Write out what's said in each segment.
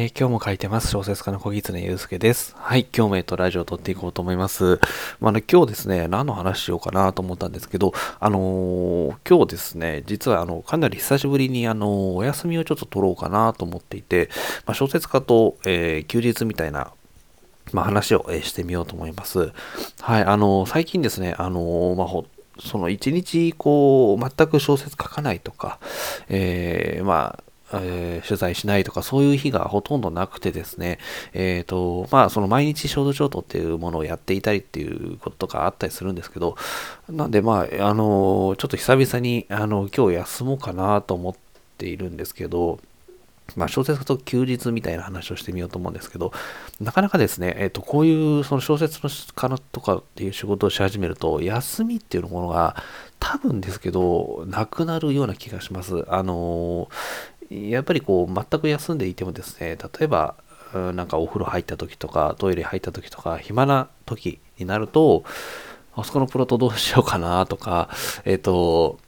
えー、今日も書いてます。小説家の小狐祐介です。はい、今日もえっと、ラジオを撮っていこうと思います。まあね、今日ですね、何の話しようかなと思ったんですけど、あのー、今日ですね、実はあの、かなり久しぶりにあの、お休みをちょっと取ろうかなと思っていて、まあ、小説家と、え、休日みたいなまあ、話を、えしてみようと思います。はい、あの最近ですね、あのまあ、その一日こう全く小説書かないとか、えー、まあえー、取材しないとか、そういう日がほとんどなくてですね、えっ、ー、と、まあ、その毎日衝動ショートっていうものをやっていたりっていうこととかあったりするんですけど、なんで、まあ、あの、ちょっと久々に、あの、今日休もうかなと思っているんですけど、まあ、小説と休日みたいな話をしてみようと思うんですけど、なかなかですね、えっ、ー、と、こういうその小説の家とかっていう仕事をし始めると、休みっていうものが多分ですけど、なくなるような気がします。あのやっぱりこう、全く休んでいてもですね、例えば、なんかお風呂入った時とか、トイレ入った時とか、暇な時になると、あそこのプロットどうしようかなとか、えっ、ー、と、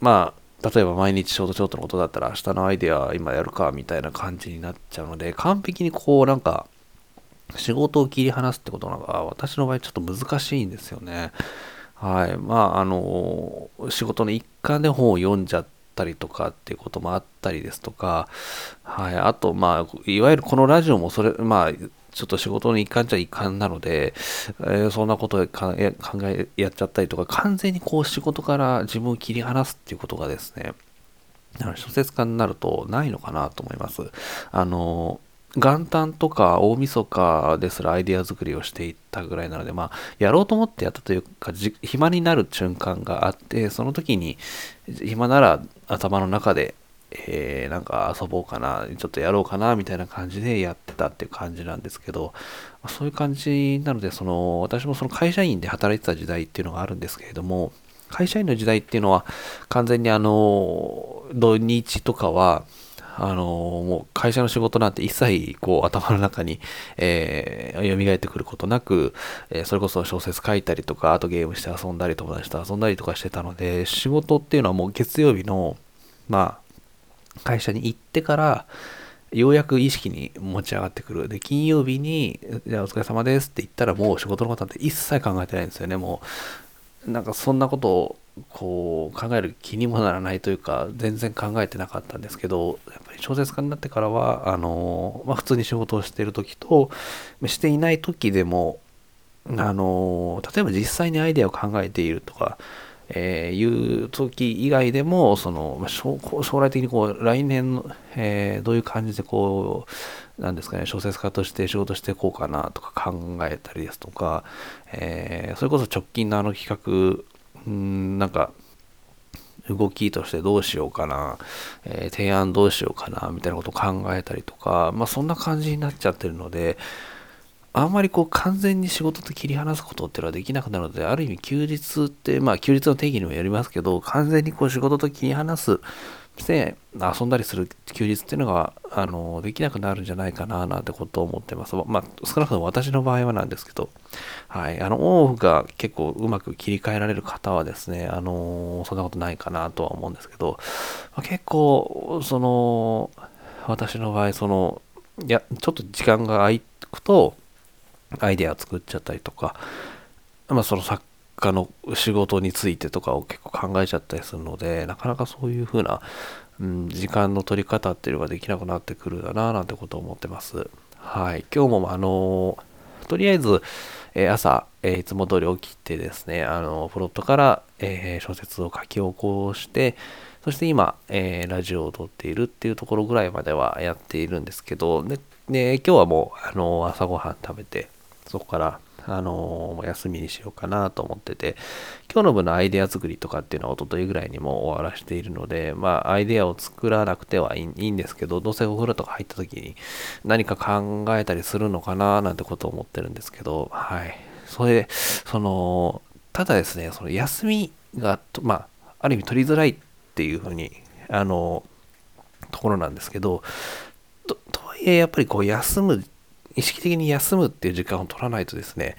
まあ、例えば毎日ショートショートのことだったら明日のアイデア今やるかみたいな感じになっちゃうので、完璧にこうなんか仕事を切り離すってことが私の場合ちょっと難しいんですよね。はい。まあ、あの、仕事の一環で本を読んじゃったりとかっていうこともあったりですとか、はい。あと、まあ、いわゆるこのラジオもそれ、まあ、ちょっと仕事の一環じゃ一環なので、えー、そんなこと考えやっちゃったりとか、完全にこう仕事から自分を切り離すっていうことがですね、小説家になるとないのかなと思います。あの、元旦とか大晦日ですらアイデア作りをしていったぐらいなので、まあ、やろうと思ってやったというか、暇になる瞬間があって、その時に、暇なら頭の中で、えー、なんか遊ぼうかな、ちょっとやろうかな、みたいな感じでやってたっていう感じなんですけど、まあ、そういう感じなので、その、私もその会社員で働いてた時代っていうのがあるんですけれども、会社員の時代っていうのは、完全にあの、土日とかは、あのもう会社の仕事なんて一切こう頭の中に、えー、蘇ってくることなく、えー、それこそ小説書いたりとか、あとゲームして遊んだり友達と遊んだりとかしてたので、仕事っていうのはもう月曜日の、まあ、会社に行ってから、ようやく意識に持ち上がってくる。で、金曜日に、じゃあお疲れ様ですって言ったらもう仕事のことなんて一切考えてないんですよね。もう、なんかそんなことをこう考える気にもならないというか全然考えてなかったんですけどやっぱり小説家になってからはあの、まあ、普通に仕事をしている時としていない時でもあの例えば実際にアイデアを考えているとか、えー、いう時以外でもその、ま、将来的にこう来年、えー、どういう感じでこうなんですかね小説家として仕事していこうかなとか考えたりですとか、えー、それこそ直近のあの企画うんなんか動きとしてどうしようかな、えー、提案どうしようかなみたいなことを考えたりとか、まあそんな感じになっちゃってるので、あんまりこう完全に仕事と切り離すことっていうのはできなくなるので、ある意味休日って、まあ休日の定義にもよりますけど、完全にこう仕事と切り離すして遊んだりする休日っていうのがあのできなくなるんじゃないかななんてことを思ってます。まあ少なくとも私の場合はなんですけど、はい、あのオンオフが結構うまく切り替えられる方はですね、あのそんなことないかなとは思うんですけど、まあ、結構その私の場合そのいやちょっと時間が空くとアイデア作っちゃったりとか、まあその作家の仕事についてとかを結構考えちゃったりするので、なかなかそういう風な、うん、時間の取り方っていうのができなくなってくるだななんてことを思ってます。はい。今日もあのとりあえず、えー、朝、えー、いつも通り起きてですね、あのプロットから、えー、小説を書き起こして、そして今、えラジオを撮っているっていうところぐらいまではやっているんですけど、で、で今日はもう、あの朝ごはん食べて、そこからあのー、休みにしようかなと思ってて、今日の分のアイデア作りとかっていうのは一昨日ぐらいにも終わらしているので、まあ、アイデアを作らなくてはいいんですけど、どうせお風呂とか入った時に何か考えたりするのかななんてことを思ってるんですけど、はい。それ、その、ただですね、その休みが、まあ、ある意味取りづらいっていうふうに、あの、ところなんですけど、ととはいえ、やっぱりこう休む意識的に休むっていう時間を取らないとですね、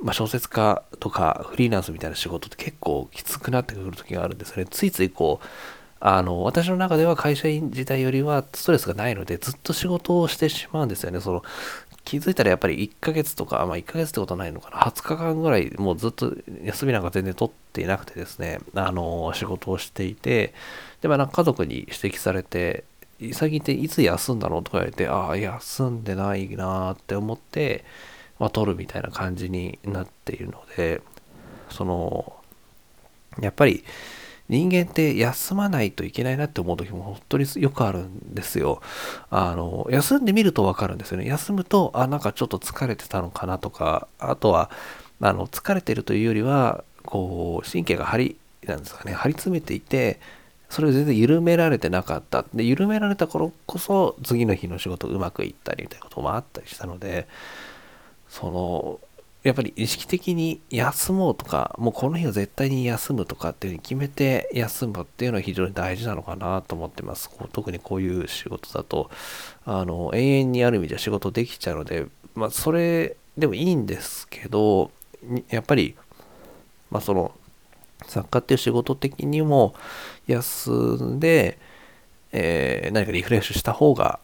まあ、小説家とかフリーランスみたいな仕事って結構きつくなってくる時があるんですよね。ついついこう、あの、私の中では会社員時代よりはストレスがないので、ずっと仕事をしてしまうんですよね。その、気づいたらやっぱり1ヶ月とか、まあ1ヶ月ってことはないのかな。20日間ぐらい、もうずっと休みなんか全然取っていなくてですね、あの、仕事をしていて、で、まあなんか家族に指摘されて、最近っていつ休んだの？とか言われて、ああ、休んでないなーって思って、まあ取るみたいな感じになっているので、その、やっぱり、人間って休まないといけないなって思う時も本当によくあるんですよ。あの、休んでみるとわかるんですよね。休むと、あ、なんかちょっと疲れてたのかなとか、あとは、あの、疲れてるというよりは、こう、神経が張り、なんですかね、張り詰めていて、それを全然緩められてなかった。で、緩められた頃こそ、次の日の仕事うまくいったりみたいなこともあったりしたので、その、やっぱり意識的に休もうとか、もうこの日は絶対に休むとかっていうふうに決めて休むっていうのは非常に大事なのかなと思ってます。こう特にこういう仕事だと、あの、永遠にある意味じゃ仕事できちゃうので、まあ、それでもいいんですけど、やっぱり、まあ、その、作家っていう仕事的にも休んで、えー、何かリフレッシュした方が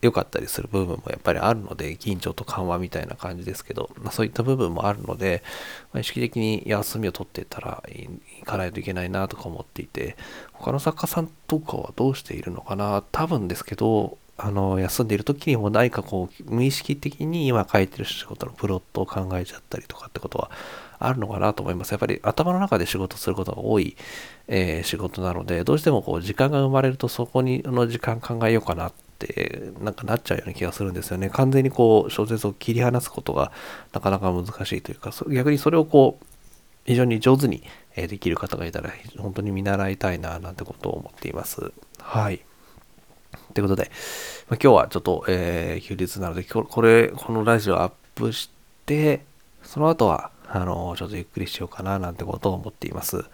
良かったりする部分もやっぱりあるので、緊張と緩和みたいな感じですけど、まあ、そういった部分もあるので、まあ、意識的に休みを取ってたらいかないといけないなとか思っていて、他の作家さんとかはどうしているのかな？多分ですけど、あの、休んでいる時にも何かこう、無意識的に今書いてる仕事のプロットを考えちゃったりとかってことはあるのかなと思います。やっぱり頭の中で仕事することが多い、えー、仕事なので、どうしてもこう、時間が生まれるとそこにの時間考えようかなってなんかなっちゃうような気がするんですよね。完全にこう小説を切り離すことがなかなか難しいというか、逆にそれをこう非常に上手にできる方がいたら本当に見習いたいななんてことを思っています。はい。ということで、今日はちょっと、えー、休日なので、これ、このラジオアップして、その後は、あの、ちょっとゆっくりしようかななんてことを思っています。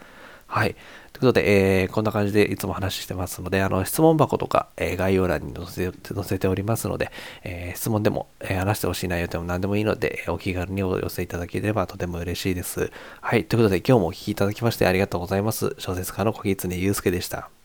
はい。ということで、えー、こんな感じでいつも話してますので、あの、質問箱とか、えー、概要欄に載せ載せておりますので、えー、質問でも、え話してほしい内容でも何でもいいので、お気軽にお寄せいただければとても嬉しいです。はい。ということで、今日もお聴きいただきましてありがとうございます。小説家の小木常祐介でした。